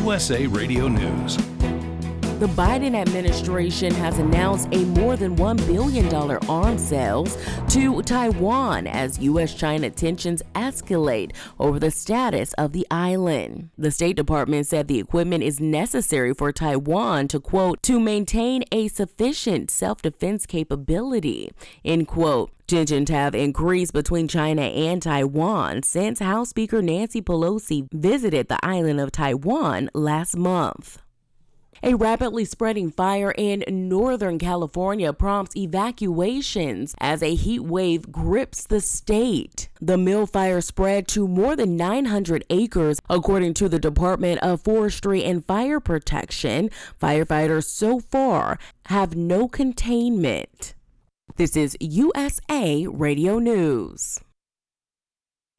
USA Radio News. The Biden administration has announced a more than $1 billion arms sales to Taiwan as U.S. China tensions escalate over the status of the island. The State Department said the equipment is necessary for Taiwan to, quote, to maintain a sufficient self defense capability, end quote. Tensions have increased between China and Taiwan since House Speaker Nancy Pelosi visited the island of Taiwan last month. A rapidly spreading fire in Northern California prompts evacuations as a heat wave grips the state. The mill fire spread to more than 900 acres, according to the Department of Forestry and Fire Protection. Firefighters so far have no containment. This is USA Radio News.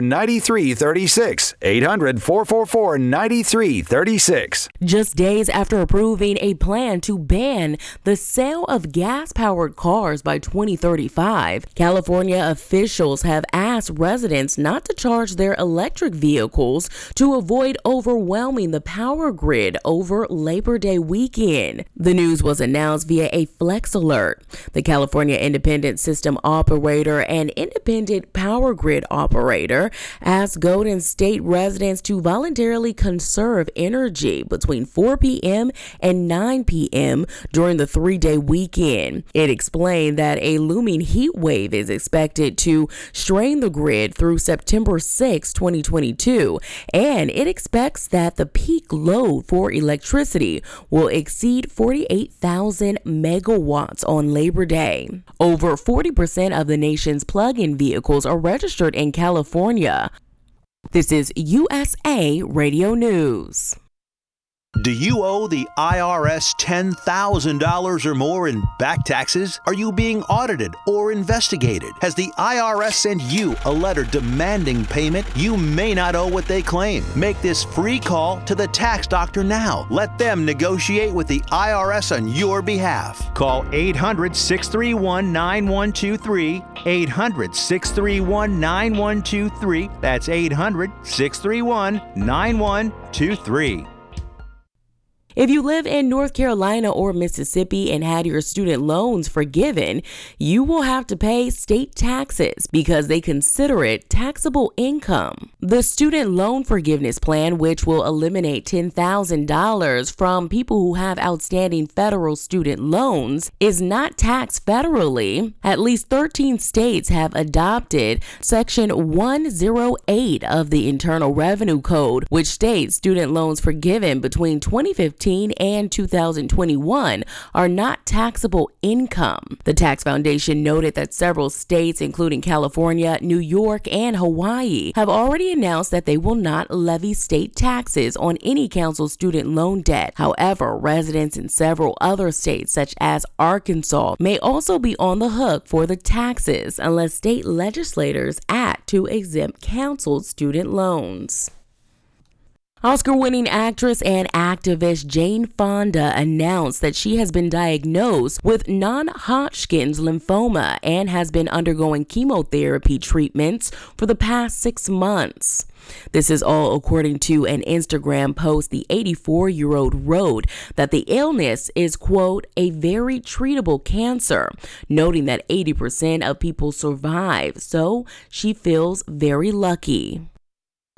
9336. 800 444 9336. Just days after approving a plan to ban the sale of gas powered cars by 2035, California officials have asked residents not to charge their electric vehicles to avoid overwhelming the power grid over Labor Day weekend. The news was announced via a Flex Alert. The California Independent System Operator and Independent Power Grid Operator asked Golden State residents to voluntarily conserve energy between 4 p.m. and 9 p.m. during the three day weekend. It explained that a looming heat wave is expected to strain the grid through September 6, 2022, and it expects that the peak load for electricity will exceed 48,000 megawatts on Labor Day. Over 40% of the nation's plug in vehicles are registered in California. This is USA Radio News. Do you owe the IRS $10,000 or more in back taxes? Are you being audited or investigated? Has the IRS sent you a letter demanding payment? You may not owe what they claim. Make this free call to the tax doctor now. Let them negotiate with the IRS on your behalf. Call 800 631 9123. 800 631 9123. That's 800 631 9123. If you live in North Carolina or Mississippi and had your student loans forgiven, you will have to pay state taxes because they consider it taxable income. The student loan forgiveness plan, which will eliminate $10,000 from people who have outstanding federal student loans, is not taxed federally. At least 13 states have adopted Section 108 of the Internal Revenue Code, which states student loans forgiven between 2015 2019 and 2021 are not taxable income. The Tax Foundation noted that several states, including California, New York, and Hawaii, have already announced that they will not levy state taxes on any council student loan debt. However, residents in several other states, such as Arkansas, may also be on the hook for the taxes unless state legislators act to exempt canceled student loans. Oscar winning actress and activist Jane Fonda announced that she has been diagnosed with non Hodgkin's lymphoma and has been undergoing chemotherapy treatments for the past six months. This is all according to an Instagram post the 84 year old wrote that the illness is, quote, a very treatable cancer, noting that 80% of people survive, so she feels very lucky.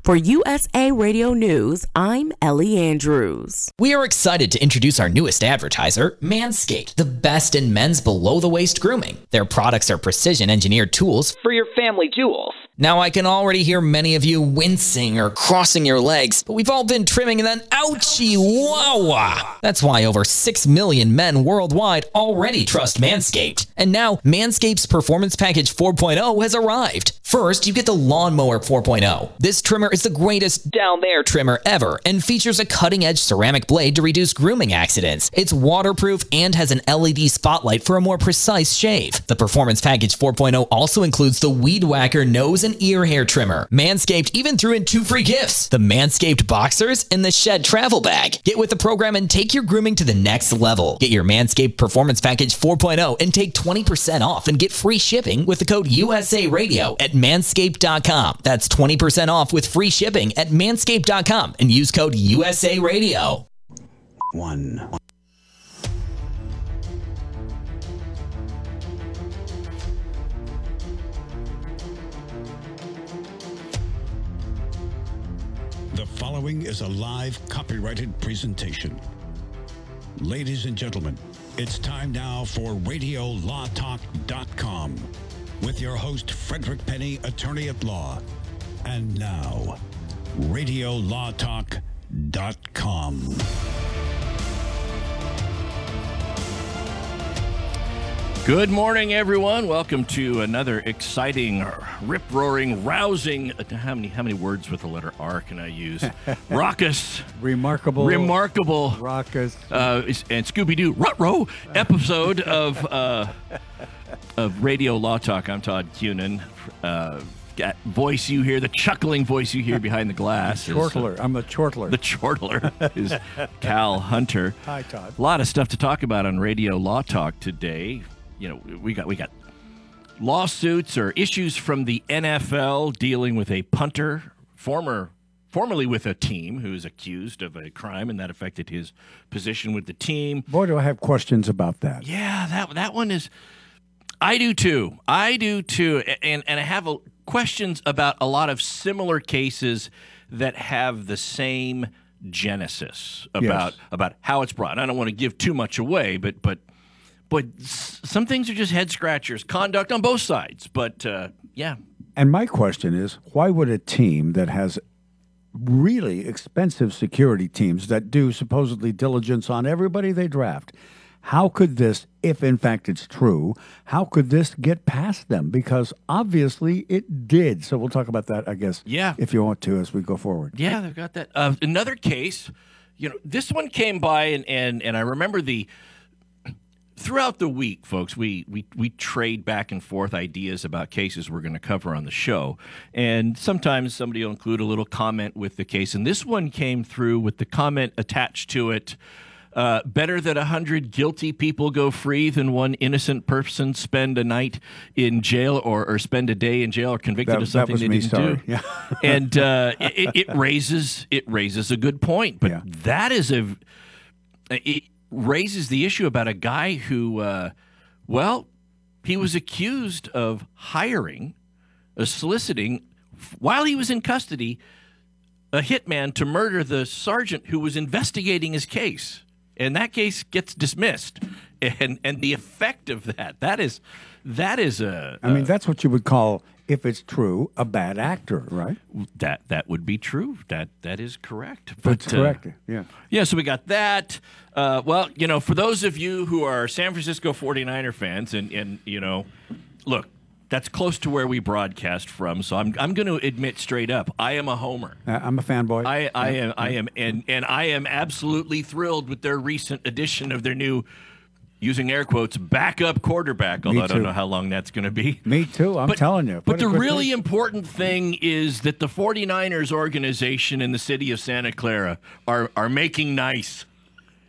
For USA Radio News, I'm Ellie Andrews. We are excited to introduce our newest advertiser, Manscaped, the best in men's below the waist grooming. Their products are precision engineered tools for your family jewels. Now, I can already hear many of you wincing or crossing your legs, but we've all been trimming and then ouchie wah That's why over 6 million men worldwide already trust Manscaped. And now, Manscaped's Performance Package 4.0 has arrived. First, you get the Lawnmower 4.0. This trimmer is the greatest down there trimmer ever and features a cutting edge ceramic blade to reduce grooming accidents. It's waterproof and has an LED spotlight for a more precise shave. The Performance Package 4.0 also includes the Weed Whacker nose and ear hair trimmer. Manscaped even threw in two free gifts the Manscaped Boxers and the Shed Travel Bag. Get with the program and take your grooming to the next level. Get your Manscaped Performance Package 4.0 and take 20% off and get free shipping with the code USA Radio at manscaped.com. That's 20% off with free shipping at manscaped.com and use code USA Radio. One. Following is a live copyrighted presentation. Ladies and gentlemen, it's time now for RadioLawTalk.com with your host, Frederick Penney, attorney at law. And now, RadioLawTalk.com. Good morning, everyone. Welcome to another exciting, rip roaring, rousing. How many how many words with the letter R can I use? Raucous, remarkable, remarkable, raucous, uh, and Scooby Doo Rut-Row episode of uh, of Radio Law Talk. I'm Todd Cunin. Uh, voice you hear, the chuckling voice you hear behind the glass. is, uh, chortler. I'm the chortler. the chortler is Cal Hunter. Hi, Todd. A lot of stuff to talk about on Radio Law Talk today. You know, we got we got lawsuits or issues from the NFL dealing with a punter, former formerly with a team who is accused of a crime and that affected his position with the team. Boy, do I have questions about that. Yeah, that that one is. I do too. I do too, and and I have a, questions about a lot of similar cases that have the same genesis about about how it's brought. I don't want to give too much away, but but but some things are just head scratchers. Conduct on both sides, but uh, yeah, And my question is, why would a team that has really expensive security teams that do supposedly diligence on everybody they draft, how could this, if in fact it's true, how could this get past them? Because obviously it did. So we'll talk about that, I guess. Yeah. If you want to, as we go forward. Yeah, they've got that. Uh, another case, you know, this one came by, and and and I remember the throughout the week, folks. We we we trade back and forth ideas about cases we're going to cover on the show, and sometimes somebody will include a little comment with the case, and this one came through with the comment attached to it. Uh, better that a hundred guilty people go free than one innocent person spend a night in jail or, or spend a day in jail or convicted That- of something they me, didn't sorry. do. Yeah. and uh, it, it raises it raises a good point, but Yeah. that is a it raises the issue about a guy who, uh, well, he was accused of hiring, uh, soliciting while he was in custody, a hitman to murder the sergeant who was investigating his case, and that case gets dismissed. And and the effect of that that is that is a I mean, that's what you would call, if it's true, a bad actor, right? that that would be true. That that is correct. That's But, uh, correct. Yeah. Yeah, so we got that. Uh, well, you know, for those of you who are San Francisco 49er fans, and, and you know, look, that's close to where we broadcast from. So I'm, I'm going to admit straight up, I am a homer. Uh, I'm a fanboy. I, I am I am and and I am absolutely thrilled with their recent addition of their new using air quotes backup quarterback although I don't know how long that's going to be. Me too. I'm telling you. But the really important thing is that the 49ers organization in the city of Santa Clara are are making nice.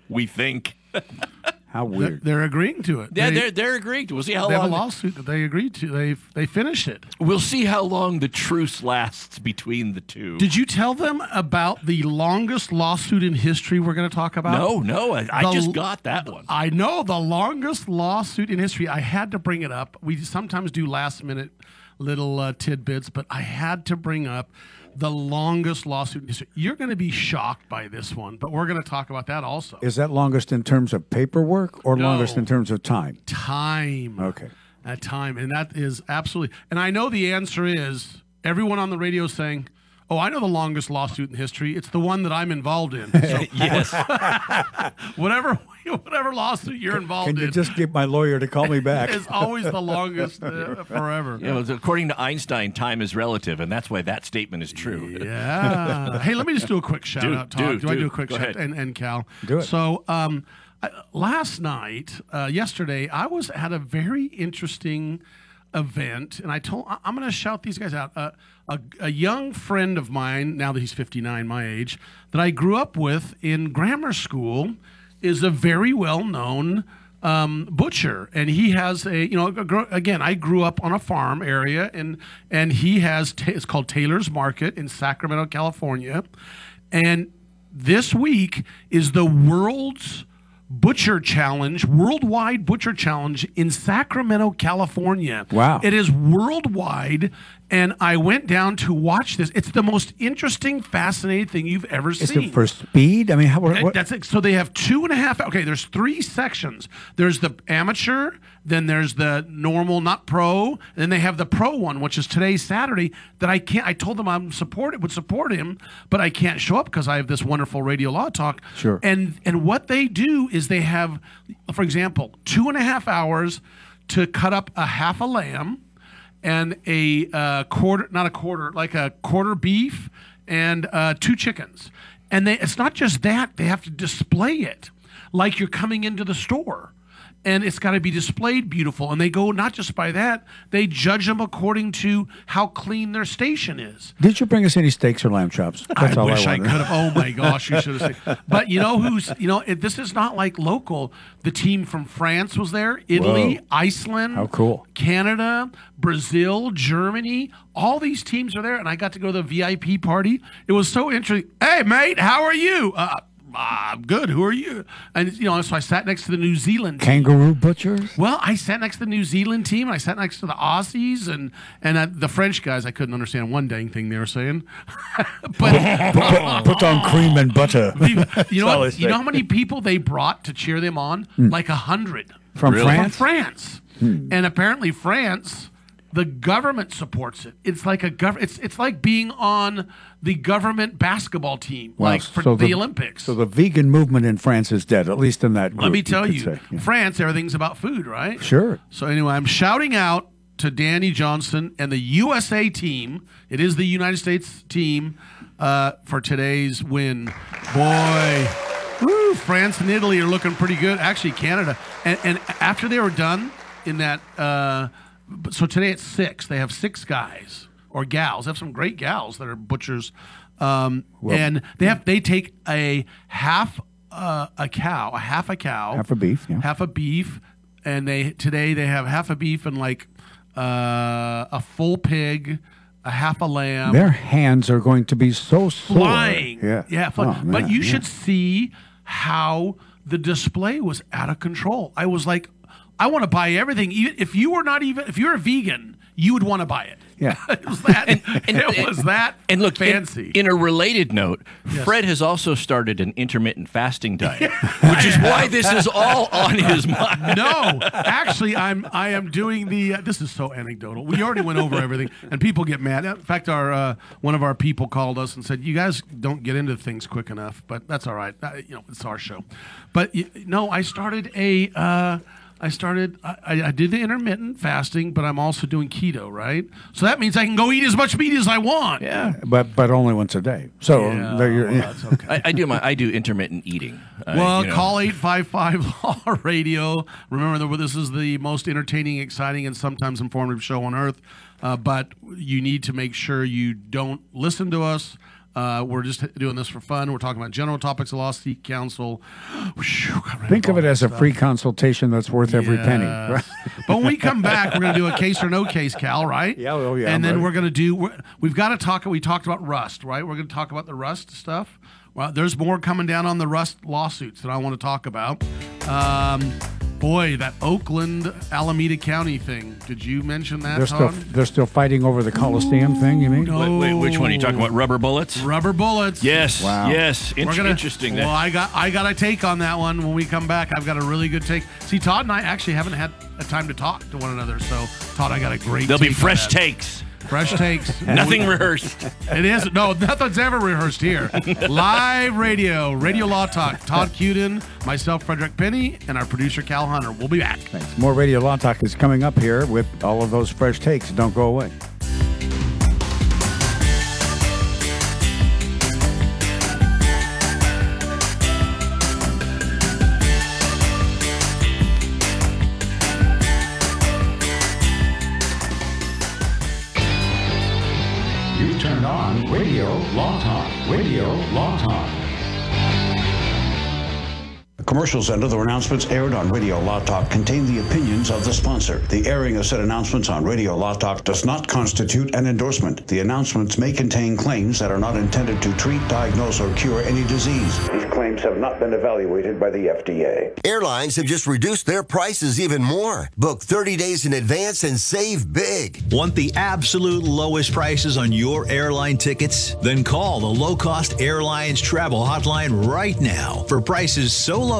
We think. how They're, weird. they're agreeing to it. Yeah, they, they're they're agreed. We'll see how they have a lawsuit that they agreed to. They they finished it. we'll see how long the truce lasts between the two. Did you tell them about the longest lawsuit in history we're going to talk about? no, no, I, I just got that one. I know the longest lawsuit in history. I had to bring it up. We sometimes do last minute little uh, tidbits, but I had to bring up the longest lawsuit in history. You're going to be shocked by this one, but we're going to talk about that also. Is that longest in terms of paperwork or longest in terms of time? time. Okay. At time. And that is absolutely. And I know the answer is everyone on the radio is saying, Oh, I know the longest lawsuit in history. It's the one that I'm involved in. So yes. whatever whatever lawsuit you're involved Can you in just get my lawyer to call me back? it's always the longest uh, forever. You know, according to Einstein, time is relative, and that's why that statement is true. Yeah. hey, let me just do a quick shout Do- out. Talk. do- Do, I do. do a quick Go shout ahead. and, and Cal? Do it. So, um, I, last night, uh, yesterday, I was at a very interesting event, and I told I- I'm going to shout these guys out. Uh, a, a young friend of mine, now that he's 59, my age, that I grew up with in grammar school, is a very well known um, butcher, and he has a you know again I grew up on a farm area, and and he has it's called Taylor's Market in Sacramento, California, and this week is the world's butcher challenge, worldwide butcher challenge in Sacramento, California. Wow. It is worldwide. And I went down to watch this. It's the most interesting, fascinating thing you've ever Is seen. it for speed? I mean, how, what, That's it. So they have two and a half. Okay, there's three sections. There's the amateur, then there's the normal, not pro, and then they have the pro one, which is today Saturday. That I can't. I told them I'm support would support him, but I can't show up because I have this wonderful radio law talk. Sure. And and what they do is they have, for example, two and a half hours to cut up a half a lamb and a uh, quarter, not a quarter, like a quarter beef and uh, two chickens. And they, it's not just that, they have to display it like you're coming into the store. And it's got to be displayed beautiful. And they go not just by that, they judge them according to how clean their station is. did you bring us any steaks or lamb chops? That's I wish I, I could have. Oh my gosh, you should have seen. But you know who's? You know it, this is not like local. The team from France was there, Italy, Whoa. Iceland, How cool. Canada, Brazil, Germany. All these teams are there, and I got to go to the VIP party. It was so interesting. Hey, mate, how are you? Uh, I'm good. Who are you? And you know, so I sat next to the New Zealand team. Kangaroo butchers? Well, I sat next to the New Zealand team, and I sat next to the Aussies and and uh, the French guys. I couldn't understand one dang thing they were saying. but put, put on cream and butter. you know, what, you know how many people they brought to cheer them on? Hmm. Like a hundred From Really? from France? France, hmm. and apparently France, the government supports it. It's like a gov- It's it's like being on the government basketball team, Wow, like for so the, Olympics. So the vegan movement in France is dead, at least in that group. Let me tell could you, say. Yeah. France, everything's about food, right? Sure. So anyway, I'm shouting out to Danny Johnson and the USA team. It is the United States team uh, for today's win. Boy, woo, France and Italy are looking pretty good. Actually, Canada. And, and after they were done in that, uh, so today it's six. They have six guys or gals. They have some great gals that are butchers. Um, and they have they take a half uh, a cow, a half a cow, Half a beef, yeah. half a beef, and they today they have half a beef and like uh, a full pig, a half a lamb, Their hands are going to be so sore. flying. Yeah. yeah. Oh, but you yeah. should see how the display was out of control. I was like, I want to buy everything. Even if you were not even if you're a vegan, you would want to buy it. Yeah. it was that. it was that. And look, fancy. In, a related note, Fred has also started an intermittent fasting diet, which is why this is all on his mind. no, actually, I'm I am doing the. Uh, this is so anecdotal. We already went over everything, and people get mad. In fact, our uh, one of our people called us and said, "You guys don't get into things quick enough," but that's all right. Uh, you know, it's our show. But no, I started a. I started. I, I- I did the intermittent fasting, but I'm also doing keto, right? So that means I can go eat as much meat as I want. Yeah. But but only once a day. So Yeah, there you're- well, that's okay. I, I do my I do intermittent eating. Uh, Well, you know. call 855 Law Radio. Remember that this is the most entertaining, exciting, and sometimes informative show on earth. Uh, but you need to make sure you don't listen to us. Uh, we're just doing this for fun. We're talking about general topics of law, seek counsel. Whew, think of it as a free consultation that's worth every penny. Right? but when we come back, we're going to do a case or no case, Cal, right? Yeah, oh, yeah, And I'm then ready. we're going to do. We're, we've got to talk. We talked about Rust, right? We're going to talk about the Rust stuff. Well, there's more coming down on the Rust lawsuits that I want to talk about. Um, Boy, that Oakland Alameda County thing. Did you mention that, They're still they're still fighting over the Coliseum thing. You mean? Wait, wait, which one are you talking about? Rubber bullets? Rubber bullets. Yes. Wow. Yes. We're gonna- interesting. Well, I got I got a take on that one when we come back. I've got a really good take. See, Todd and I actually haven't had a time to talk to one another. So, Todd, I got a great. There'll be take on fresh that. takes. Fresh takes. Nothing rehearsed. It is no, nothing's ever rehearsed here. Live radio, Radio Law Talk. Todd Cuden, myself, Frederick Penney, and our producer Cal Hunter. We'll be back. Thanks. More Radio Law Talk is coming up here with all of those fresh takes. Don't go away. Radio Law Talk. Radio Law Talk. The commercials and other announcements aired on Radio Law Talk contain the opinions of the sponsor. The airing of said announcements on Radio Law Talk does not constitute an endorsement. The announcements may contain claims that are not intended to treat, diagnose, or cure any disease. These claims have not been evaluated by the FDA. Airlines have just reduced their prices even more. Book 30 days in advance and save big. Want the absolute lowest prices on your airline tickets? Then call the Low Cost Airlines Travel Hotline right now for prices so low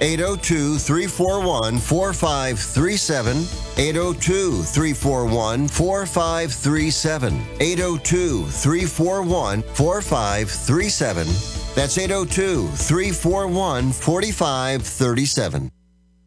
802 341 4537. 802 341 4537. 802 341 4537. That's 802 341 4537.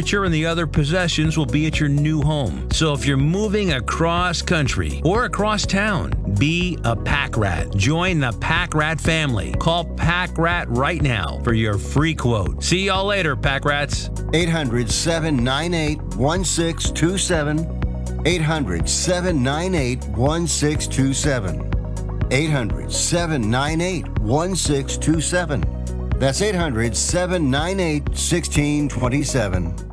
and the other possessions will be at your new home. So if you're moving across country or across town, be a pack rat. Join the Pack Rat family. Call Pack Rat right now for your free quote. See y'all later, Pack Rats. 800 798 1627. 800 798 1627. 800 798 1627. That's 800 798 1627.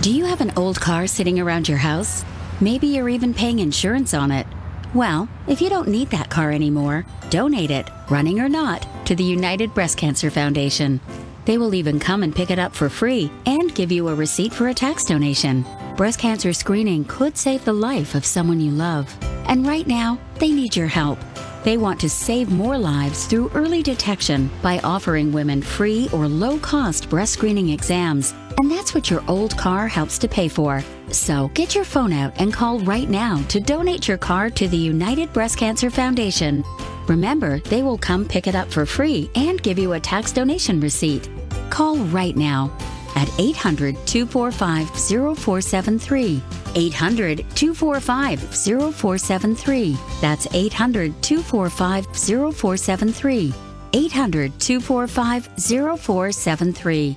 Do you have an old car sitting around your house? Maybe you're even paying insurance on it. Well, if you don't need that car anymore, donate it, running or not, to the United Breast Cancer Foundation. They will even come and pick it up for free and give you a receipt for a tax donation. Breast cancer screening could save the life of someone you love. And right now, they need your help. They want to save more lives through early detection by offering women free or low cost breast screening exams. And that's what your old car helps to pay for. So get your phone out and call right now to donate your car to the United Breast Cancer Foundation. Remember, they will come pick it up for free and give you a tax donation receipt. Call right now at 800 245 0473. 800 245 0473. That's 800 245 0473. 800 245 0473.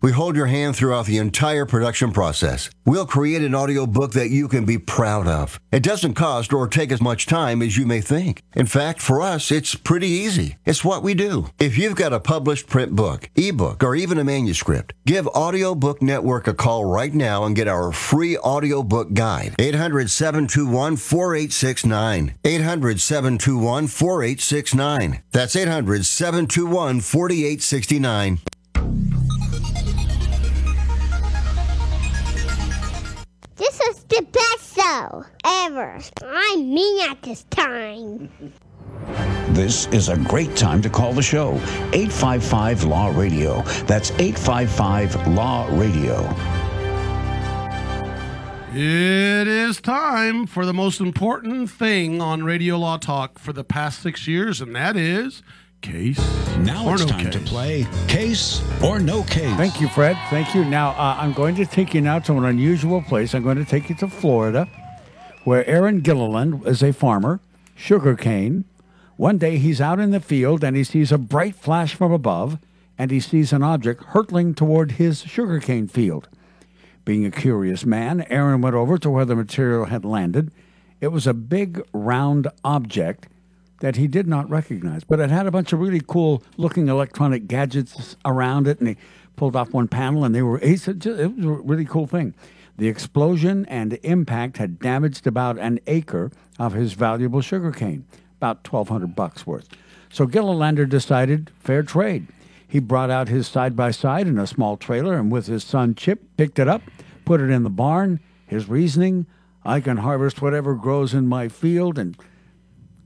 We hold your hand throughout the entire production process. We'll create an audiobook that you can be proud of. It doesn't cost or take as much time as you may think. In fact, for us, it's pretty easy. It's what we do. If you've got a published print book, ebook, or even a manuscript, give Audiobook Network a call right now and get our free audiobook guide. 800 721 4869. 800 721 4869. That's 800 721 4869. This is the best show ever. I'm mean at this time. This is a great time to call the show. 855 Law Radio. That's 855 Law Radio. It is time for the most important thing on Radio Law Talk for the past six years, and that is case. Now or it's no time to play Case or No Case. Thank you, Fred. Thank you. Now, uh, I'm going to take you now to an unusual place. I'm going to take you to Florida, where Aaron Gilliland is a farmer, sugarcane. One day he's out in the field and he sees a bright flash from above, and he sees an object hurtling toward his sugarcane field. Being a curious man, Aaron went over to where the material had landed. It was a big, round object that he did not recognize, but it had a bunch of really cool looking electronic gadgets around it. And he pulled off one panel, and they were, he said, it was a really cool thing. The explosion and impact had damaged about an acre of his valuable sugarcane, about 1200 bucks worth. So Gillilander decided fair trade. He brought out his side by side in a small trailer and with his son Chip picked it up, put it in the barn. His reasoning I can harvest whatever grows in my field. And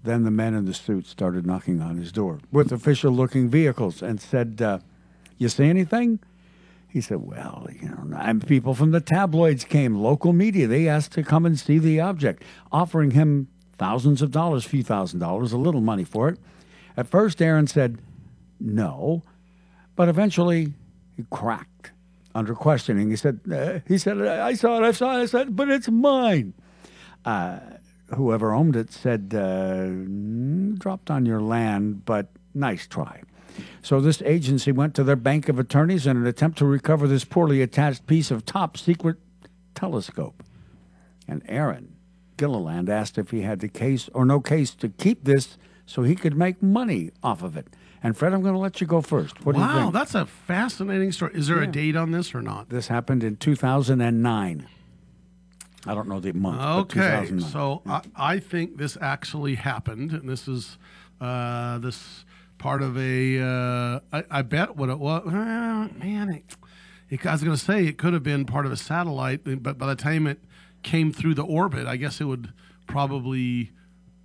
then the men in the suits started knocking on his door with official looking vehicles and said, uh, You see anything? He said, Well, you know, and people from the tabloids came, local media. They asked to come and see the object, offering him thousands of dollars, a few thousand dollars, a little money for it. At first, Aaron said no, but eventually he cracked under questioning. He said, uh, "He said I saw it, I saw it, I said, but it's mine." Uh, whoever owned it said, uh, "Mm, "Dropped on your land, but nice try." So this agency went to their bank of attorneys in an attempt to recover this poorly attached piece of top secret telescope. And Aaron Gilliland asked if he had the case or no case to keep this so he could make money off of it. And Fred, I'm going to let you go first. What do you wow, that's a fascinating story. Is there a date on this or not? This happened in 2009. I don't know the month. Okay, 2009. so I, I think this actually happened, and this is uh, this part of a. Uh, I, I bet what it was. Uh, man, it, it, I was going to say it could have been part of a satellite, but by the time it came through the orbit, I guess it would probably,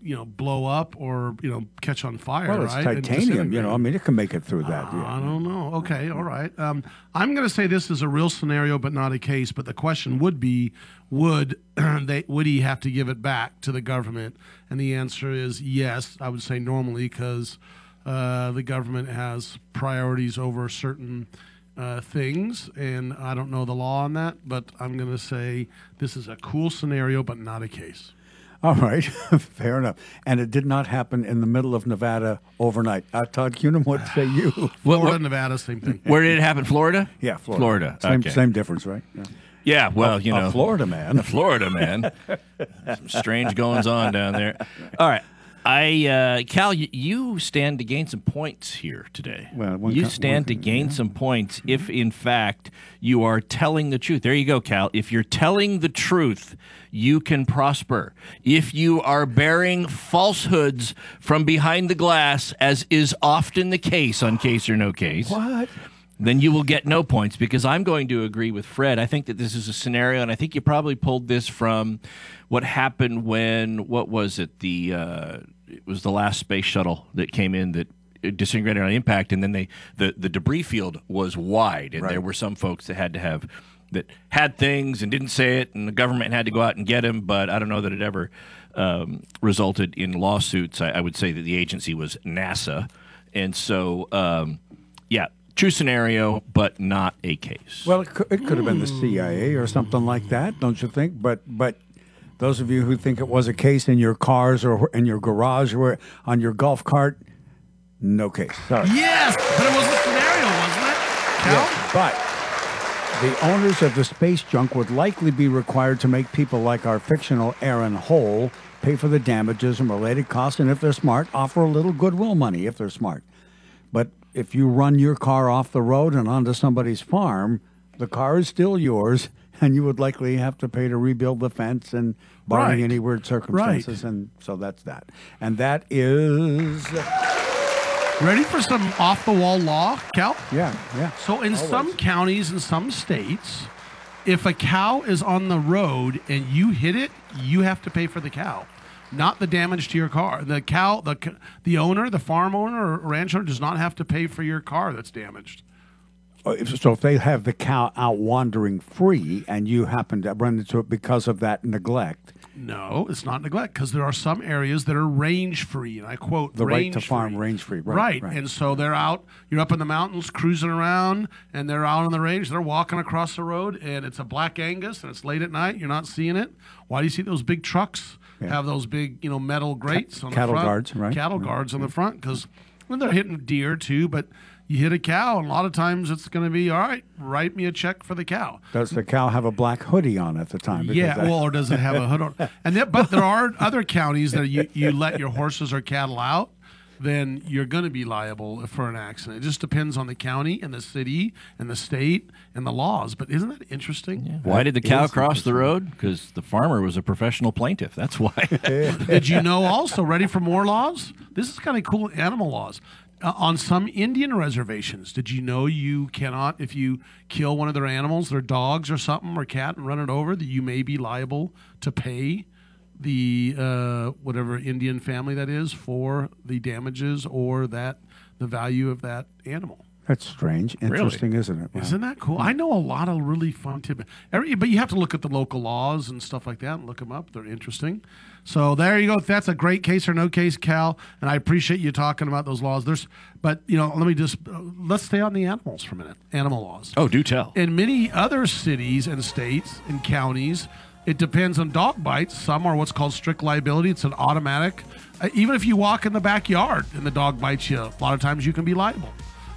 you know, blow up or you know catch on fire. well, it's right? titanium. You know, I mean, it can make it through that. yeah. I don't know. Okay, all right. Um, I'm going to say this is a real scenario, but not a case. But the question would be, would they would he have to give it back to the government? And the answer is yes. I would say normally because uh, the government has priorities over certain. Uh, things, and I don't know the law on that, but I'm going to say this is a cool scenario, but not a case. All right, fair enough. And it did not happen in the middle of Nevada overnight. Uh, Todd Cunim, what say you? Florida, Nevada, same thing. Where did it happen? Florida? Yeah, Florida. Florida. Same, okay. same difference, right? Yeah. Yeah, well, A- you a know, Florida man. A Florida man. Some strange goings on down there. All right. I uh, Cal, you, you stand to gain some points here today. Well, you stand to gain some points if, in fact, you are telling the truth. There you go, Cal. If you're telling the truth, you can prosper. If you are bearing falsehoods from behind the glass, as is often the case on Case or No Case, What? then you will get no points because I'm going to agree with Fred. I think that this is a scenario, and I think you probably pulled this from what happened when what was it? The uh, it was the last space shuttle that came in that disintegrated on impact, and then they the the debris field was wide, and there were some folks that had to have that had things and didn't say it, and the government had to go out and get them. But I don't know that it ever um, resulted in lawsuits. I, I would say that the agency was NASA, and so um, yeah, true scenario, but not a case. Well, it could, it could have been the CIA or something like that, don't you think? But but those of you who think it was a case in your cars or in your garage or on your golf cart, no case. Sorry. Yes, but it was a scenario, wasn't it? Yeah, but The owners of the space junk would likely be required to make people like our fictional Aaron whole, pay for the damages and related costs, and if they're smart, offer a little goodwill money if they're smart. But if you run your car off the road and onto somebody's farm, the car is still yours, and you would likely have to pay to rebuild the fence and barring Right. any weird circumstances. And so that's that. And that is. Ready for some off the wall law, Cal? Yeah, yeah. So in some counties and some states, if a cow is on the road and you hit it, you have to pay for the cow, not the damage to your car. The cow, the the owner, the farm owner or ranch owner does not have to pay for your car that's damaged. Oh, if- So if they have the cow out wandering free and you happen to run into it because of that neglect, No, it's not neglect because there are some areas that are range free, and I quote the right to farm free. range free, Right, right? and so they're out. You're up in the mountains cruising around, and they're out on the range. They're walking across the road, and it's a black Angus, and it's late at night. You're not seeing it. Why do you see those big trucks have those big, you know, metal grates on cattle the front? Cattle guards, right? Cattle Yeah. guards on the front because when they're hitting deer too, but you hit a cow, and a lot of times it's going to be all right. Write me a check for the cow. Does the cow have a black hoodie on at the time? Because Yeah, that- well, or does it have a hood on? And then, but there are other counties that you, you let your horses or cattle out, then you're going to be liable for an accident. It just depends on the county and the city and the state and the laws. But isn't that interesting? Why did the cow cross the road? Because the farmer was a professional plaintiff. That's why. Did you know also, ready for more laws? This is kind of cool animal laws. Uh, on some Indian reservations, did you know you cannot, if you kill one of their animals, their dogs or something, or cat, and run it over, that you may be liable to pay the uh, whatever Indian family that is for the damages or that the value of that animal. That's strange. Really? Interesting, isn't it? Wow. Isn't that cool? I know a lot of really fun tidbits. But you have to look at the local laws and stuff like that and look them up. They're interesting. So there you go. That's a great case or no case, Cal. And I appreciate you talking about those laws. There's, but you know, let me just uh, let's stay on the animals for a minute. Animal laws. oh, do tell. In many other cities and states and counties, it depends on dog bites. Some are what's called strict liability. It's an automatic. Uh, even if you walk in the backyard and the dog bites you, a lot of times you can be liable.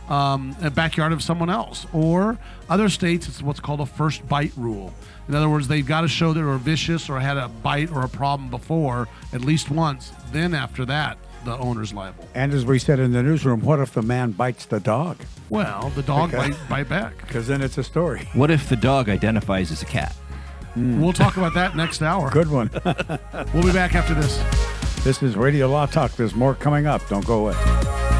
Um, a backyard of someone else. Or other states, it's what's called a first bite rule. In other words, they've got to show they were vicious or had a bite or a problem before at least once. Then after that, the owner's liable. And as we said in the newsroom, what if the man bites the dog? Well, the dog Okay. bite, bite back. Because then it's a story. What if the dog identifies as a cat? Hmm. We'll talk about that next hour. Good one. We'll be back after this. This is Radio Law Talk. There's more coming up. Don't go away.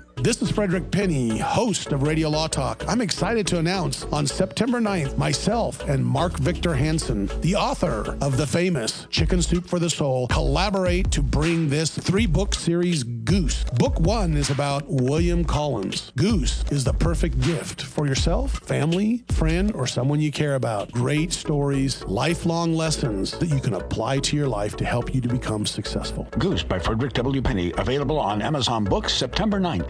This is Frederick Penney, host of Radio Law Talk. I'm excited to announce on September 9th, myself and Mark Victor Hansen, the author of the famous Chicken Soup for the Soul, collaborate to bring this three book series, Goose. Book one is about William Collins. Goose is the perfect gift for yourself, family, friend, or someone you care about. Great stories, lifelong lessons that you can apply to your life to help you to become successful. Goose by Frederick W. Penney, available on Amazon Books September 9th.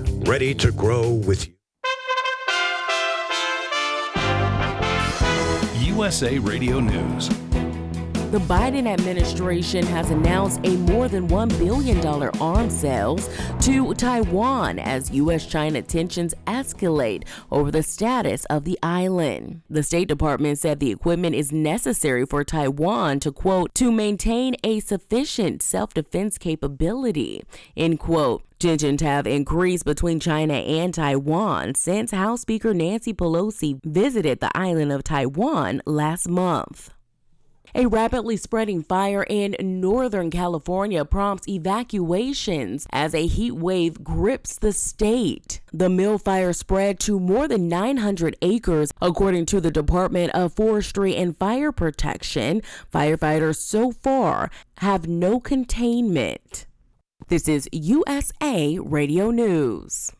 ready to grow with you. USA Radio News. The Biden administration has announced a more than $1 billion arms sales to Taiwan as U.S. China tensions escalate over the status of the island. The State Department said the equipment is necessary for Taiwan to, quote, to maintain a sufficient self defense capability, end quote. Tensions have increased between China and Taiwan since House Speaker Nancy Pelosi visited the island of Taiwan last month. A rapidly spreading fire in Northern California prompts evacuations as a heat wave grips the state. The mill fire spread to more than 900 acres, according to the Department of Forestry and Fire Protection. Firefighters so far have no containment. This is USA Radio News.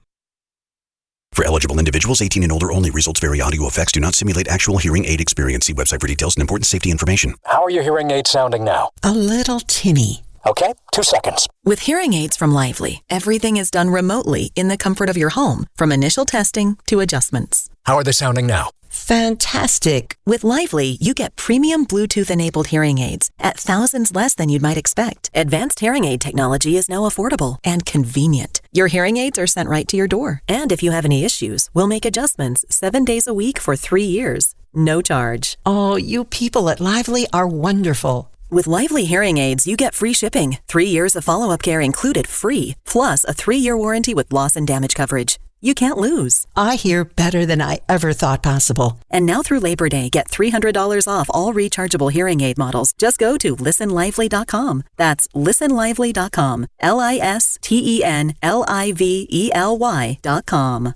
For eligible individuals 18 and older only, results vary. Audio effects do not simulate actual hearing aid experience. See website for details and important safety information. How are your hearing aids sounding now? A little tinny. Okay, two seconds. With hearing aids from Lively, everything is done remotely in the comfort of your home, from initial testing to adjustments. How are they sounding now? Fantastic. With Lively, you get premium Bluetooth enabled hearing aids at thousands less than you'd might expect. Advanced hearing aid technology is now affordable and convenient. Your hearing aids are sent right to your door. And if you have any issues, we'll make adjustments seven days a week for three years. No charge. Oh, you people at Lively are wonderful. With Lively hearing aids, you get free shipping, three years of follow up care included free, plus a three year warranty with loss and damage coverage. You can't lose. I hear better than I ever thought possible. And now through Labor Day, get $300 off all rechargeable hearing aid models. Just go to listenlively.com. That's listenlively.com. L I S T E N L I V E L Y.com.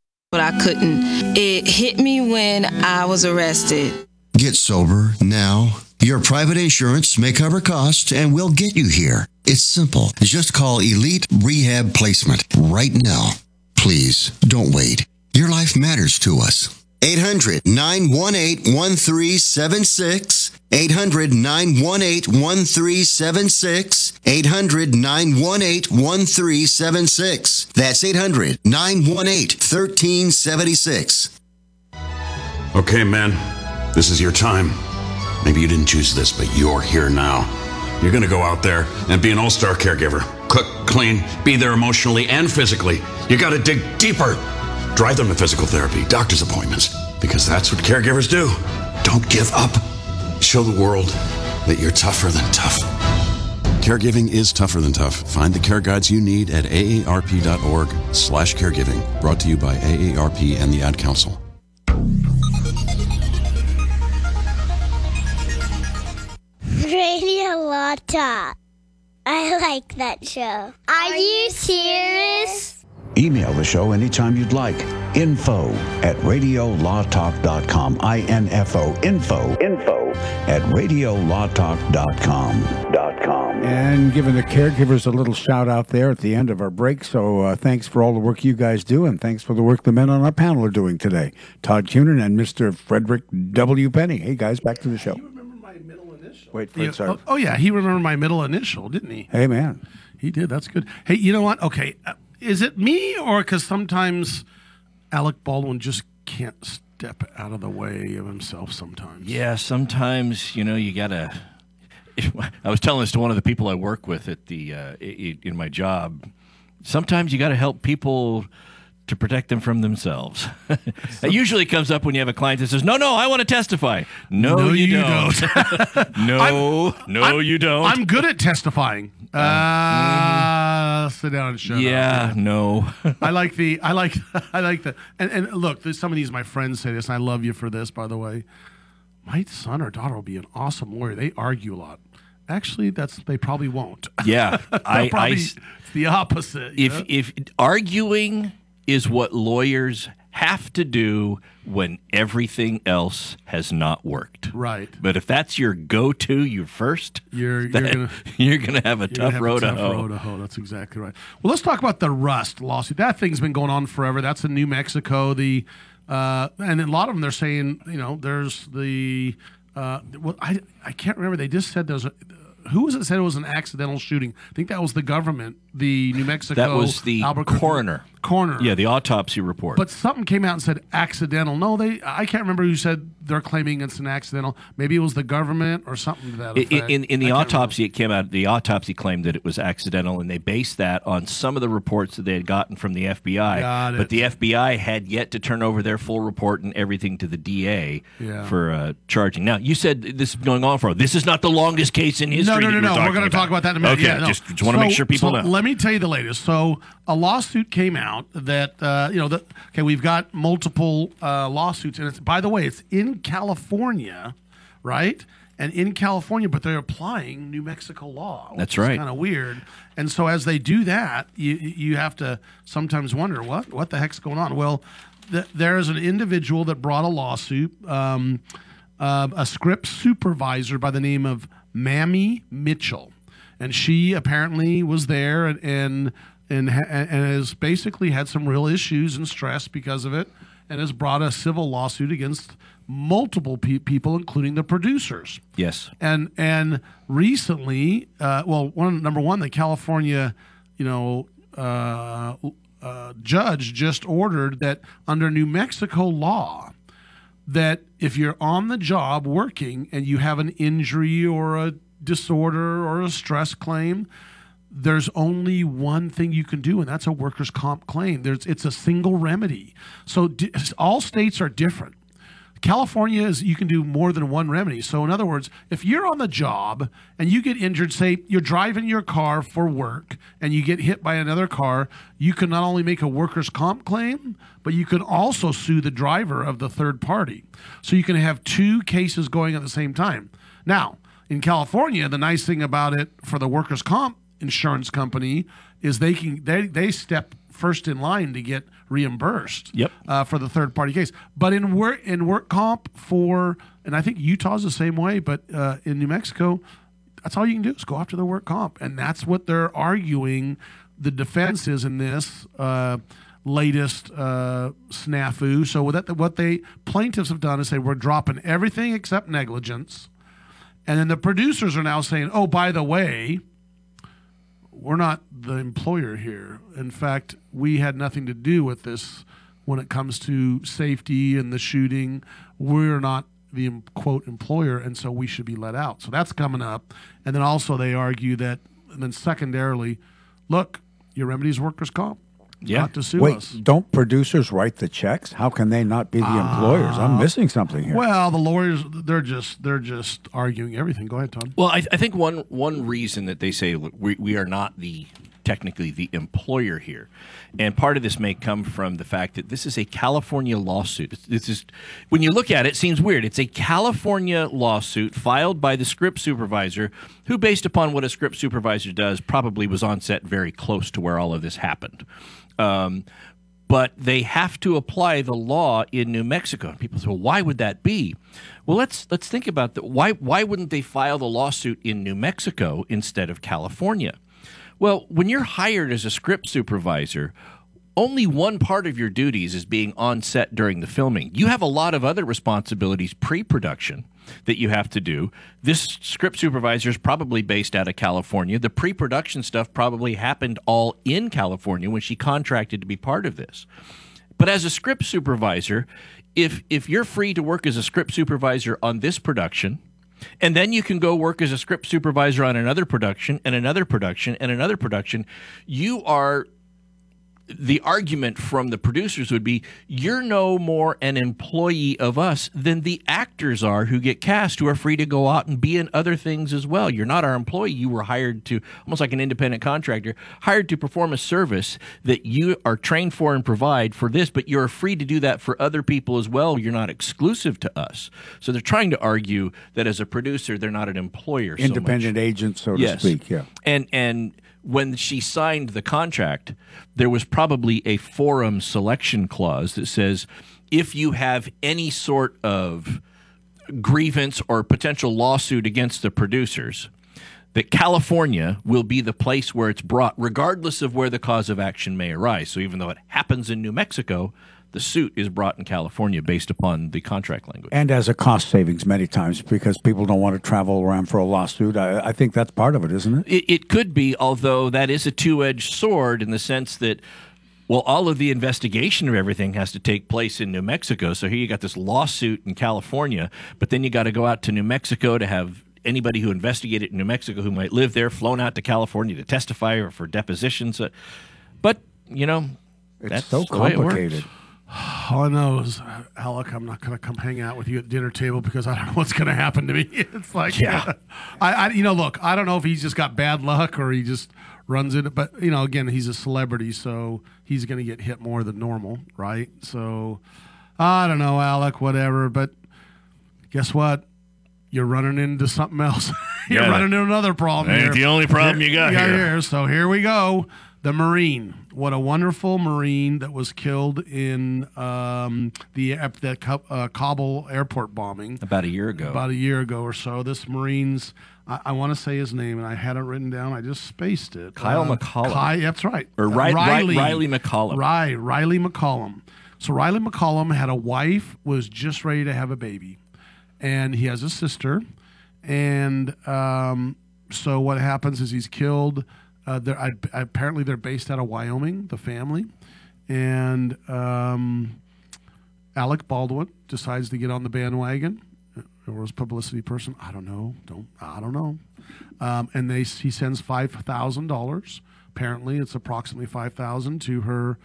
But I couldn't. It hit me when I was arrested. Get sober now. Your private insurance may cover costs and we'll get you here. It's simple. Just call Elite Rehab Placement right now. Please don't wait. Your life matters to us. 800 918 1376. 800 918 1376. 800 918 1376. That's 800 918 1376. Okay, man, this is your time. Maybe you didn't choose this, but you're here now. You're gonna go out there and be an all star caregiver. Cook, clean, be there emotionally and physically. You gotta dig deeper. Drive them to physical therapy, doctor's appointments, because that's what caregivers do. Don't give up. Show the world that you're tougher than tough. Caregiving is tougher than tough. Find the care guides you need at aarp.org slash caregiving. Brought to you by AARP and the Ad Council. Radio Law Talk. I like that show. Are you serious? Email the show anytime you'd like. Info at radiolawtalk.com. I-N-F-O, info, info at radiolawtalk.com. Dot com. And giving the caregivers a little shout out there at the end of our break. So uh, thanks for all the work you guys do, and thanks for the work the men on our panel are doing today. Todd Cunin and Mr. Frederick W. Penney. Hey guys, back to the show. Wait, Fred, Yeah, sorry. oh, oh, yeah, he remembered my middle initial, didn't he? Hey man, He did. That's good. Hey, you know what? Okay, uh, is it me or because sometimes Alec Baldwin just can't step out of the way of himself sometimes? Yeah, sometimes you know you gotta. I was telling this to one of the people I work with at the uh, in my job. Sometimes you got to help people to protect them from themselves. that usually comes up when you have a client that says, "No, no, I want to testify." No, No, you, you don't. no, no, I'm- you don't. I'm good at testifying. Uh, sit down and shut yeah, up. no. I like the I like I like the and, and look, some of these my friends say this, and I love you for this, by the way. My son or daughter will be an awesome lawyer. They argue a lot. Actually, that's they probably won't. Yeah, I- I probably, s- it's the opposite. if know? if arguing is what lawyers have to do when everything else has not worked. Right. But if that's your go-to, your first, You're- you're that- gonna- you're gonna have a tough have road a to tough hoe. road to hoe. That's exactly right. Well, let's talk about the Rust lawsuit. That thing's been going on forever. That's in New Mexico. The uh, and a lot of them they're saying, you know, there's the uh, well, I I can't remember. They just said there's a. Who was it said it was an accidental shooting? I think that was the government, the New Mexico. That was the Albuquerque- coroner. Coroner. Yeah, the autopsy report. But something came out and said accidental. No, they. I can't remember who said they're claiming it's an accidental. Maybe it was the government or something to that effect. in, in the I can't autopsy, it came out. The autopsy claimed that it was accidental, and they based that on some of the reports that they had gotten from the FBI. Got But the FBI had yet to turn over their full report and everything to the DA Yeah. for uh, charging. Now, you said this is going on for. This is not the longest case in history. No, no, that no, you no. were We're going to talk about that in a minute. Okay, Yeah, no. just, just want to make sure people so know. Let me tell you the latest. So a lawsuit came out that uh, you know that okay, we've got multiple uh, lawsuits, and it's by the way, it's in California, right? And in California, but they're applying New Mexico law. That's right. Kind of weird. And so as they do that, you you have to sometimes wonder what what the heck's going on. Well, th- there is an individual that brought a lawsuit. Um, uh, a script supervisor by the name of Mamie Mitchell, and she apparently was there and and and, and has basically had some real issues and stress because of it, and has brought a civil lawsuit against multiple pe- people, including the producers. yes. And and recently, uh, well, one number one, the California, you know, uh, uh, judge just ordered that under New Mexico law, that if you're on the job working and you have an injury or a disorder or a stress claim, there's only one thing you can do, and that's a workers' comp claim. There's it's a single remedy. So di- all states are different. California is you can do more than one remedy. So in other words, if you're on the job and you get injured, say you're driving your car for work and you get hit by another car, you can not only make a workers' comp claim, but you can also sue the driver of the third party. So you can have two cases going at the same time. Now, in California, the nice thing about it for the workers' comp insurance company is they can they they step first in line to get reimbursed Yep. uh, for the third party case. But in work in work comp for and I think Utah's the same way, but uh, in New Mexico, that's all you can do is go after the work comp, and that's what they're arguing. The defense is in this. Uh, latest uh, snafu so what that what they plaintiffs have done is say we're dropping everything except negligence and then the producers are now saying oh by the way we're not the employer here. In fact, we had nothing to do with this when it comes to safety and the shooting. We're not the quote employer, and so we should be let out. So that's coming up. And then also they argue that, and then secondarily, look, your remedy is workers' comp. Not to sue Wait, us. don't producers write the checks? How can they not be the ah. employers? I'm missing something here. Well, the lawyers they're just they're just arguing everything. Go ahead, Tom. Well, I, I think one one reason that they say look, we, we are not the technically the employer here, and part of this may come from the fact that this is a California lawsuit. This- This is when you look at it, it seems weird. It's a California lawsuit filed by the script supervisor, who, based upon what a script supervisor does, probably was on set very close to where all of this happened. Um, but they have to apply the law in New Mexico. And people say, well, why would that be? Well, let's let's think about that. Why why wouldn't they file the lawsuit in New Mexico instead of California? Well, when you're hired as a script supervisor, only one part of your duties is being on set during the filming. You have a lot of other responsibilities pre production that you have to do. This script supervisor is probably based out of California. The pre production stuff probably happened all in California when she contracted to be part of this. But as a script supervisor, if if you're free to work as a script supervisor on this production, and then you can go work as a script supervisor on another production and another production and another production, you are the argument from the producers would be you're no more an employee of us than the actors are who get cast who are free to go out and be in other things as well you're not our employee you were hired to almost like an independent contractor hired to perform a service that you are trained for and provide for this but you're free to do that for other people as well you're not exclusive to us so they're trying to argue that as a producer they're not an employer so Independent agent, so to Yes. speak. Yeah. and and when she signed the contract, there was probably a forum selection clause that says if you have any sort of grievance or potential lawsuit against the producers, that California will be the place where it's brought, regardless of where the cause of action may arise. So even though it happens in New Mexico, the suit is brought in California based upon the contract language. And as a cost savings many times because people don't want to travel around for a lawsuit. I, I think that's part of it, isn't it? It, it could be, although that is a two edged sword in the sense that, well, all of the investigation of everything has to take place in New Mexico. So here you got this lawsuit in California, but then you got to go out to New Mexico to have anybody who investigated in New Mexico who might live there flown out to California to testify or for depositions. Uh, But, you know, that's so way it complicated. All I know is, Alec, I'm not going to come hang out with you at the dinner table because I don't know what's going to happen to me. It's like, Yeah. I, I, you know, look, I don't know if he's just got bad luck or he just runs it, but you know, again, he's a celebrity, so he's going to get hit more than normal, right? So, I don't know, Alec, whatever, but guess what? You're running into something else. You're Yeah. running into another problem. Ain't here. the only problem you got here. So here we go. The Marine. What a wonderful Marine that was killed in um, the the uh, Kabul airport bombing About a year ago. about a year ago or so. This Marine's, I, I want to say his name, and I had it written down. I just spaced it. Kyle Uh, McCollum. Ky- that's right. Or Ri- Ri- Rylee McCollum. Right, Rylee McCollum. So Rylee McCollum had a wife, was just ready to have a baby, and he has a sister, and um, so what happens is he's killed. Uh, they're, I, apparently, they're based out of Wyoming, the family, and um, Alec Baldwin decides to get on the bandwagon. Or was publicity person? I don't know. Don't I don't know. Um, and they he sends five thousand dollars. Apparently, it's approximately five thousand to her.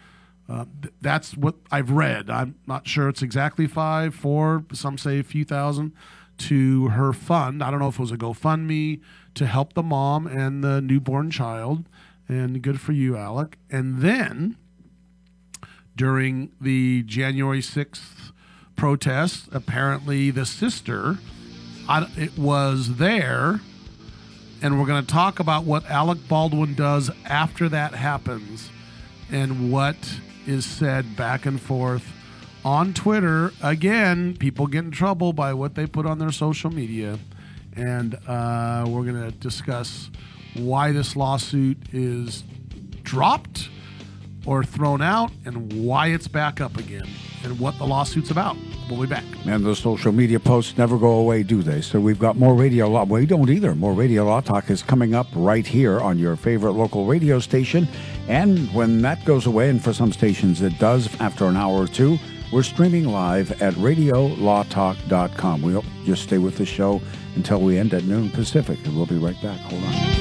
Uh, th- that's what I've read. I'm not sure it's exactly five, four. Some say a few thousand to her fund. I don't know if it was a GoFundMe to help the mom and the newborn child. And good for you, Alec. And then during the January 6th protests, apparently the sister I, it was there. And we're going to talk about what Alec Baldwin does after that happens and what is said back and forth on Twitter. Again, people get in trouble by what they put on their social media. And uh, we're going to discuss why this lawsuit is dropped or thrown out and why it's back up again and what the lawsuit's about. We'll be back. And the social media posts never go away, do they? So we've got more radio law. We don't either. More radio law talk is coming up right here on your favorite local radio station. And when that goes away, and for some stations it does after an hour or two, we're streaming live at radiolawtalk.com. We'll just stay with the show until we end at noon Pacific, and we'll be right back. Hold on.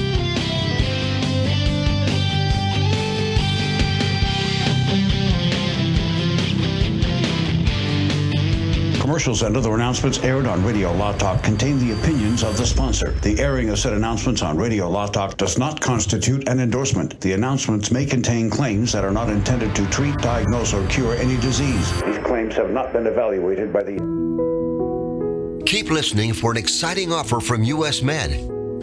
Commercials and other announcements aired on Radio Law Talk contain the opinions of the sponsor. The airing of said announcements on Radio Law Talk does not constitute an endorsement. The announcements may contain claims that are not intended to treat, diagnose, or cure any disease. These claims have not been evaluated by the Keep listening for an exciting offer from U.S. Med.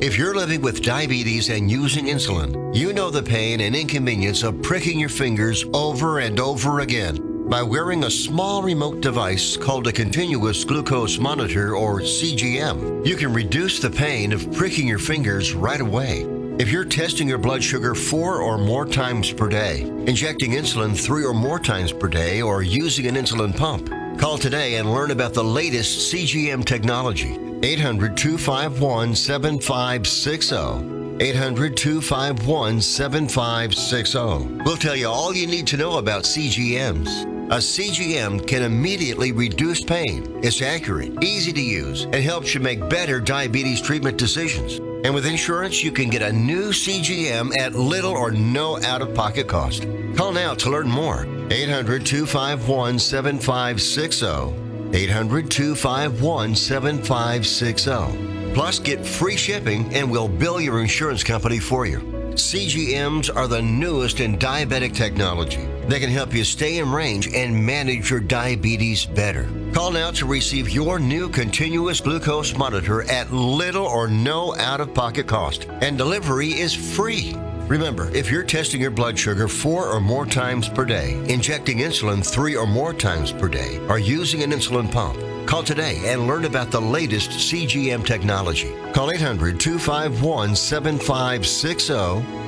If you're living with diabetes and using insulin, you know the pain and inconvenience of pricking your fingers over and over again. By wearing a small remote device called a continuous glucose monitor or CGM, you can reduce the pain of pricking your fingers right away. If you're testing your blood sugar four or more times per day, injecting insulin three or more times per day, or using an insulin pump, call today and learn about the latest CGM technology. 800 251 7560. 800 251 7560. We'll tell you all you need to know about CGMs. A CGM can immediately reduce pain. It's accurate, easy to use, and helps you make better diabetes treatment decisions. And with insurance, you can get a new CGM at little or no out of pocket cost. Call now to learn more. 800 251 7560. 800 251 7560. Plus, get free shipping and we'll bill your insurance company for you. CGMs are the newest in diabetic technology. They can help you stay in range and manage your diabetes better. Call now to receive your new continuous glucose monitor at little or no out of pocket cost, and delivery is free. Remember, if you're testing your blood sugar four or more times per day, injecting insulin three or more times per day, or using an insulin pump, call today and learn about the latest CGM technology. Call 800 251 7560.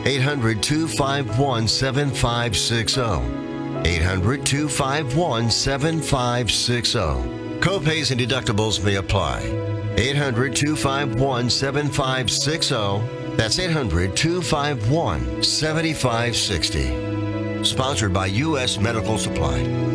800 251 7560. 800 251 7560. Copays and deductibles may apply. 800 251 7560. That's 800 251 7560. Sponsored by U.S. Medical Supply.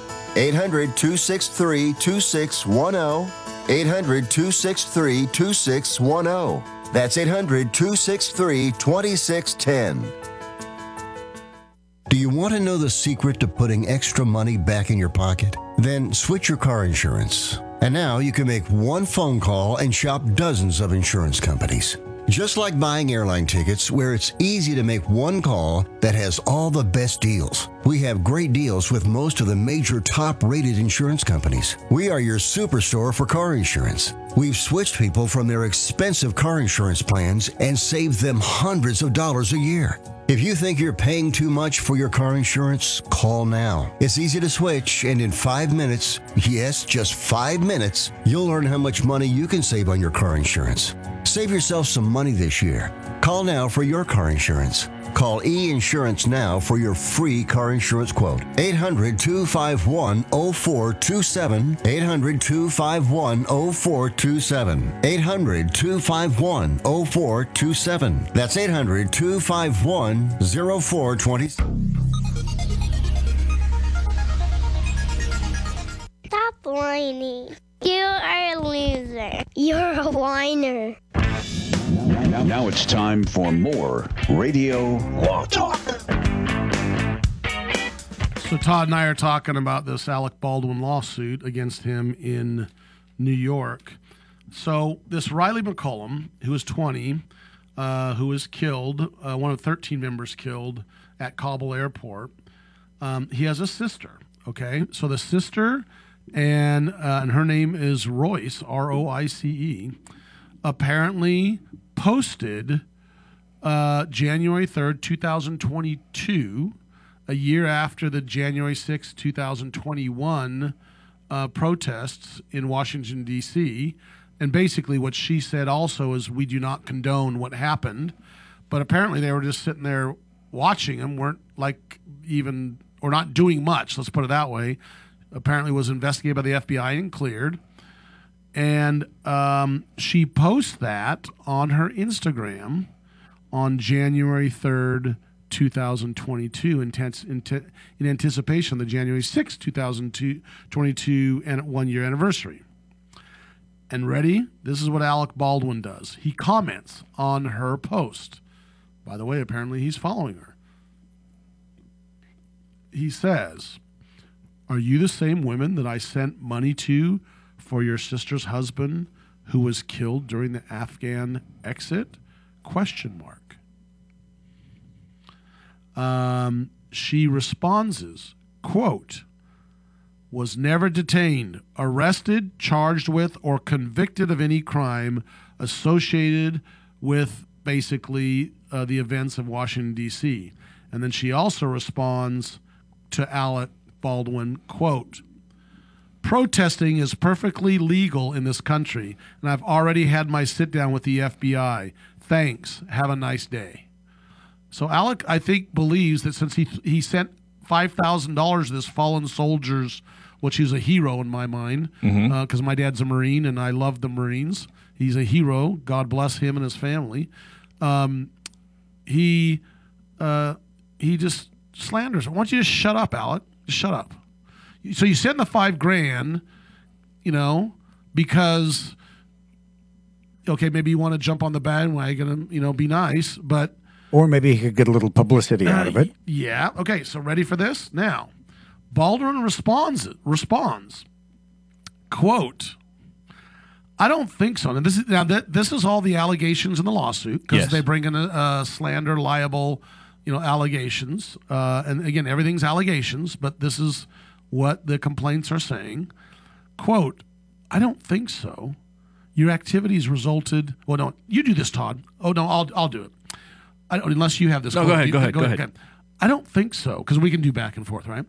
800 263 2610. 800 263 2610. That's 800 263 2610. Do you want to know the secret to putting extra money back in your pocket? Then switch your car insurance. And now you can make one phone call and shop dozens of insurance companies. Just like buying airline tickets, where it's easy to make one call that has all the best deals. We have great deals with most of the major top rated insurance companies. We are your superstore for car insurance. We've switched people from their expensive car insurance plans and saved them hundreds of dollars a year. If you think you're paying too much for your car insurance, call now. It's easy to switch, and in five minutes, yes, just five minutes, you'll learn how much money you can save on your car insurance. Save yourself some money this year. Call now for your car insurance. Call E Insurance now for your free car insurance quote. 800 251 0427. 800 251 0427. 800 251 0427. That's 800 251 0427. Stop whining. You are a loser. You're a whiner. Now, it's time for more Radio Law Talk. So Todd and I are talking about this Alec Baldwin lawsuit against him in New York. So this Rylee McCollum, who is 20, uh, who was killed, uh, one of 13 members killed at Kabul airport. Um, he has a sister. Okay, so the sister and uh, and her name is Roice, R O I C E. Apparently posted uh, January 3rd, 2022, a year after the January 6th, 2021 uh, protests in Washington, D.C. And basically, what she said also is, we do not condone what happened. But apparently, they were just sitting there watching them, weren't like even, or not doing much, let's put it that way. apparently was investigated by the FBI and cleared. And um, she posts that on her Instagram on January 3rd, 2022, in, in, in anticipation of the January 6th, 2022 and one year anniversary. And ready? This is what Alec Baldwin does. He comments on her post. By the way, apparently he's following her. He says, Are you the same women that I sent money to for your sister's husband who was killed during the Afghan exit? Question mark. Um, she responds, quote, was never detained, arrested, charged with, or convicted of any crime associated with basically uh, the events of Washington, D.C. And then she also responds to Alec Baldwin, quote, Protesting is perfectly legal in this country, and I've already had my sit down with the FBI. Thanks. Have a nice day. So Alec, I think, believes that since he he sent five thousand dollars to this fallen soldier's, which he's a hero in my mind, because Mhm. uh, my dad's a Marine and I love the Marines. He's a hero. God bless him and his family. Um, he uh, he just slanders. I want you to shut up, Alec. Just shut up. So you send the five grand, you know, because okay, maybe you want to jump on the bandwagon and you know be nice, but Or maybe he could get a little publicity out of it. yeah. Okay. So ready for this now? Baldwin responds. Responds. Quote. I don't think so. And this is now that this is all the allegations in the lawsuit because Yes. they bring in a, uh slander, liable, you know, allegations. Uh, and again, everything's allegations, but this is what the complaints are saying. Quote. I don't think so. Your activities resulted. Well, no, you do this, Todd. Oh no, I'll I'll do it. I don't, unless you have this. No, quote. go ahead, You- go ahead, go ahead. I don't think so because we can do back and forth, right?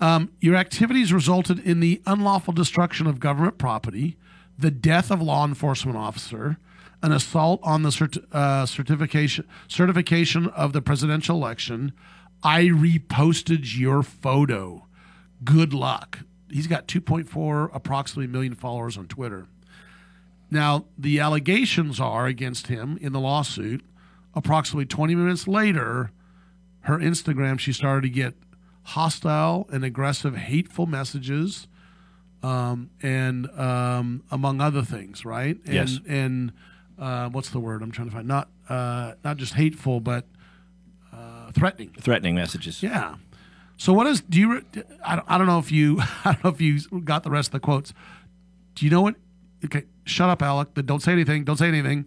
Um, your activities resulted in the unlawful destruction of government property, the death of law enforcement officer, an assault on the cert- uh, certification certification of the presidential election. I reposted your photo. Good luck. He's got 2.4 approximately million followers on Twitter. Now, the allegations are against him in the lawsuit. Approximately 20 minutes later, her Instagram, she started to get hostile and aggressive, hateful messages, um, and um, among other things, right? And, Yes. And uh, what's the word I'm trying to find? Not uh, not just hateful, but uh, threatening. Threatening messages. Yeah. So what is do you? I don't, I don't know if you I don't know if you got the rest of the quotes. Do you know what? Okay, shut up, Alec. But Don't say anything. Don't say anything.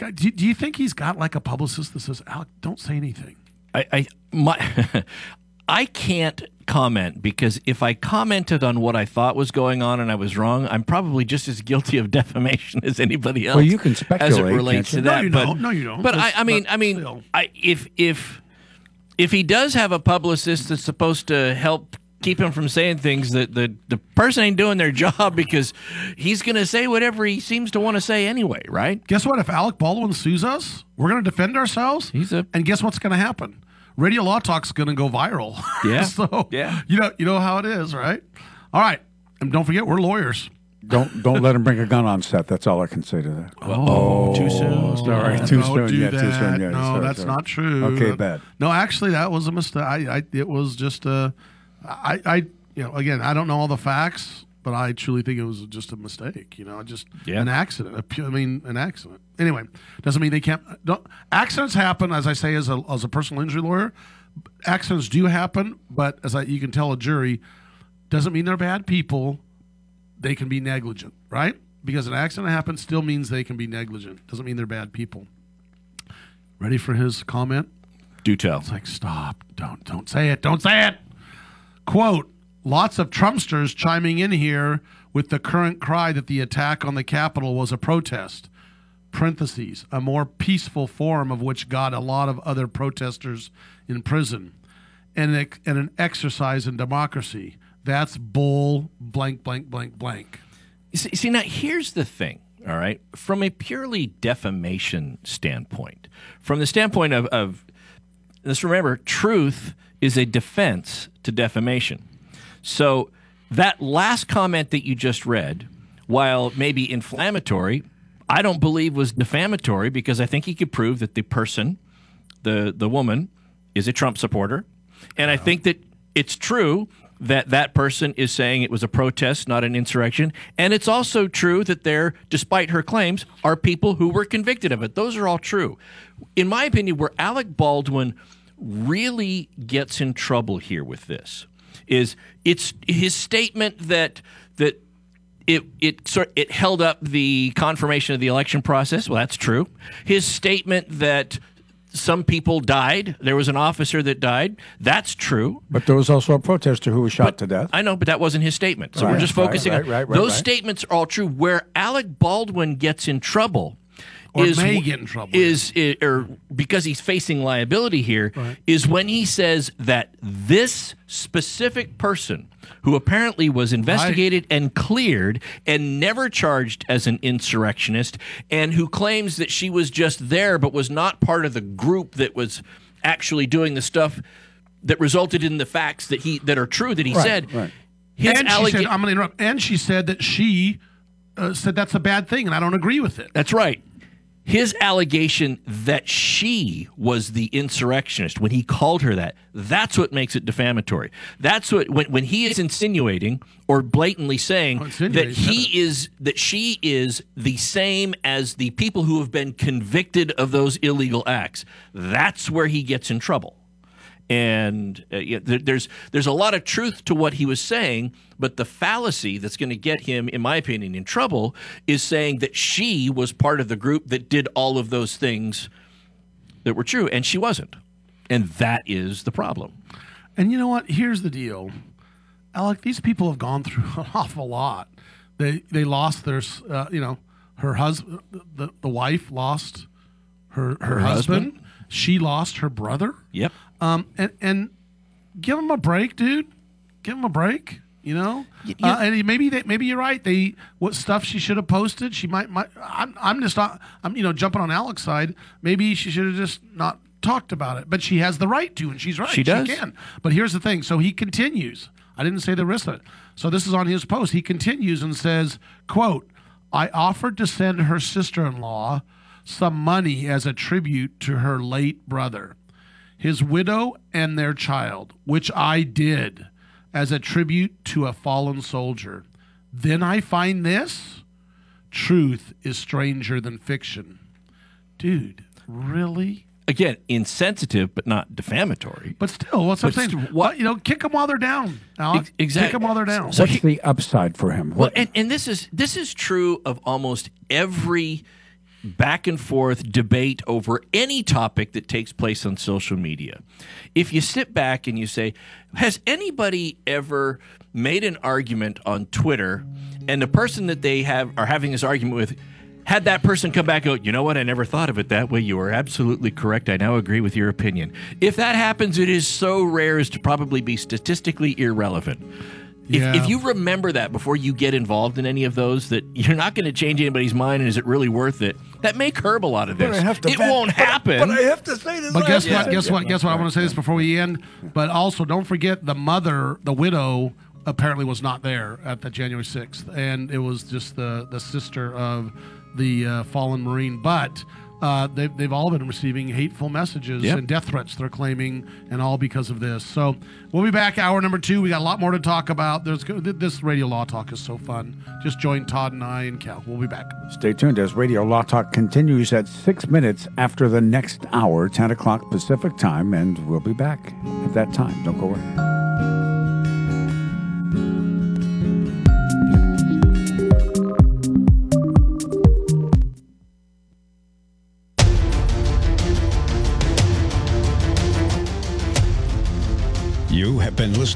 Okay, Do, do you think he's got like a publicist that says, Alec, don't say anything? I, I my I can't comment because if I commented on what I thought was going on and I was wrong, I'm probably just as guilty of defamation as anybody else. Well, you can speculate as it relates to that. No, you but, don't. No, you don't. But I, I mean, but I mean, still. I, if if if he does have a publicist that's supposed to help keep him from saying things that the the person ain't doing their job because he's going to say whatever he seems to want to say anyway, right? Guess what? If Alec Baldwin sues us, we're going to defend ourselves. He's a and guess what's going to happen? Radio Law Talk's going to go viral. Yeah. so Yeah. you know you know how it is, right? All right, and don't forget we're lawyers. Don't don't let him bring a gun on set. That's all I can say to that. Oh, too soon. Oh, sorry, too Don't soon. do yeah, that. too soon. Yeah, no, sorry, that's sorry. not true. Okay, That- bad. No, actually, that was a mistake. I, I, it was just a, I, I, you know, again, I don't know all the facts, but I truly think it was just a mistake. You know, just Yeah. an accident. A pu- I mean, an accident. Anyway, doesn't mean they can't. Don't, accidents happen, as I say, as a as a personal injury lawyer. Accidents do happen, but as I, you can tell a jury, doesn't mean they're bad people. They can be negligent, right? Because an accident happens still means they can be negligent. Doesn't mean they're bad people. Ready for his comment? Do tell. It's like, stop. Don't don't say it. Don't say it. Quote, lots of Trumpsters chiming in here with the current cry that the attack on the Capitol was a protest. Parentheses, a more peaceful form of which got a lot of other protesters in prison. And, an exercise in democracy. That's bull blank blank blank blank. You See, see, now here's the thing, all right? From a purely defamation standpoint, from the standpoint of, of let's remember, truth is a defense to defamation. So that last comment that you just read, while maybe inflammatory, I don't believe was defamatory because I think he could prove that the person, the the woman, is a Trump supporter, and I think that it's true that that person is saying it was a protest, not an insurrection, and it's also true that there, despite her claims, are people who were convicted of it. Those are all true. In my opinion, where Alec Baldwin really gets in trouble here with this is it's his statement that that it it sort it held up the confirmation of the election process. Well, that's true. His statement that some people died. There was an officer that died. That's true. But there was also a protester who was shot to death. I know, but that wasn't his statement. So Right, we're just focusing right, on right, right, those statements are all true. Where Alec Baldwin gets in trouble Or is may get in trouble. is, i- or because he's facing liability here is when he says that this specific person who apparently was investigated and cleared and never charged as an insurrectionist and who claims that she was just there but was not part of the group that was actually doing the stuff that resulted in the facts that he that are true that he Right, said right. his and she allega- said, I'm going to interrupt. And she said that she uh, said that's a bad thing, and I don't agree with it. That's right. His allegation that she was the insurrectionist when he called her that, that's what makes it defamatory. That's what when, when he is insinuating or blatantly saying oh, that insinuating, he is that she is the same as the people who have been convicted of those illegal acts. That's where he gets in trouble. And uh, yeah, there, there's there's a lot of truth to what he was saying, but the fallacy that's going to get him, in my opinion, in trouble is saying that she was part of the group that did all of those things that were true, and she wasn't, and that is the problem. And you know what? Here's the deal, Alec. These people have gone through an awful lot. They they lost their, uh, you know, her husband, the, the wife lost her her, Her husband. husband. She lost her brother. Yep. Um, and and give him a break, dude. Give him a break. You know, you- uh, and maybe they, maybe you're right. They what stuff she should have posted. She might. might I'm, I'm just not. I'm you know jumping on Alec's side. Maybe she should have just not talked about it. But she has the right to, and she's right. She does. She can. But here's the thing. So he continues. I didn't say the rest of it. So this is on his post. He continues and says, "quote I offered to send her sister-in-law some money as a tribute to her late brother." his widow and their child, which I did as a tribute to a fallen soldier. Then I find this truth is stranger than fiction. Dude, really? Again, insensitive but not defamatory. But still, what's I'm saying? st- What you know, kick them while they're down. Alec. Ex- exact- Kick them while they're down. What's the upside for him? Well, and, and this is this is true of almost every back and forth debate over any topic that takes place on social media. If you sit back and you say, has anybody ever made an argument on Twitter and the person that they have are having this argument with had that person come back and go, you know what, I never thought of it that way. You are absolutely correct. I now agree with your opinion. If that happens, it is so rare as to probably be statistically irrelevant. If, Yeah. if you remember that before you get involved in any of those, that you're not going to change anybody's mind, and is it really worth it? That may curb a lot of But this. I have to it vet- won't happen. but I have to say this. But guess Yeah. what? Guess what? Guess what? I want to say this before we end. But also, don't forget the mother, the widow, apparently was not there at the January sixth, and it was just the the sister of the uh, fallen Marine. But uh, they've they've all been receiving hateful messages Yep. and death threats. They're claiming, and all because of this. So we'll be back. Hour number two. We got a lot more to talk about. There's this radio law talk is so fun. Just join Todd and I and Cal. We'll be back. Stay tuned as Radio Law Talk continues at six minutes after the next hour, 10 o'clock Pacific time, and we'll be back at that time. Don't go away.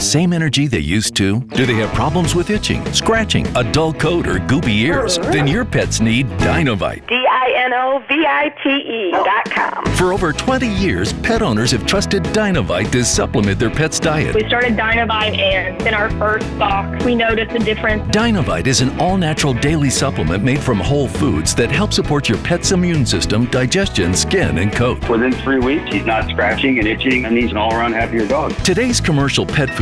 Same energy they used to? Do they have problems with itching, scratching, a dull coat, or goopy ears? Then your pets need Dinovite. D I N O V I T E dot com. For over 20 years, pet owners have trusted Dinovite to supplement their pet's diet. We started Dinovite, and in our first box, we noticed a difference. Dinovite is an all natural daily supplement made from whole foods that help support your pet's immune system, digestion, skin, and coat. Within three weeks, he's not scratching and itching, and he's an all around happier dog. Today's commercial pet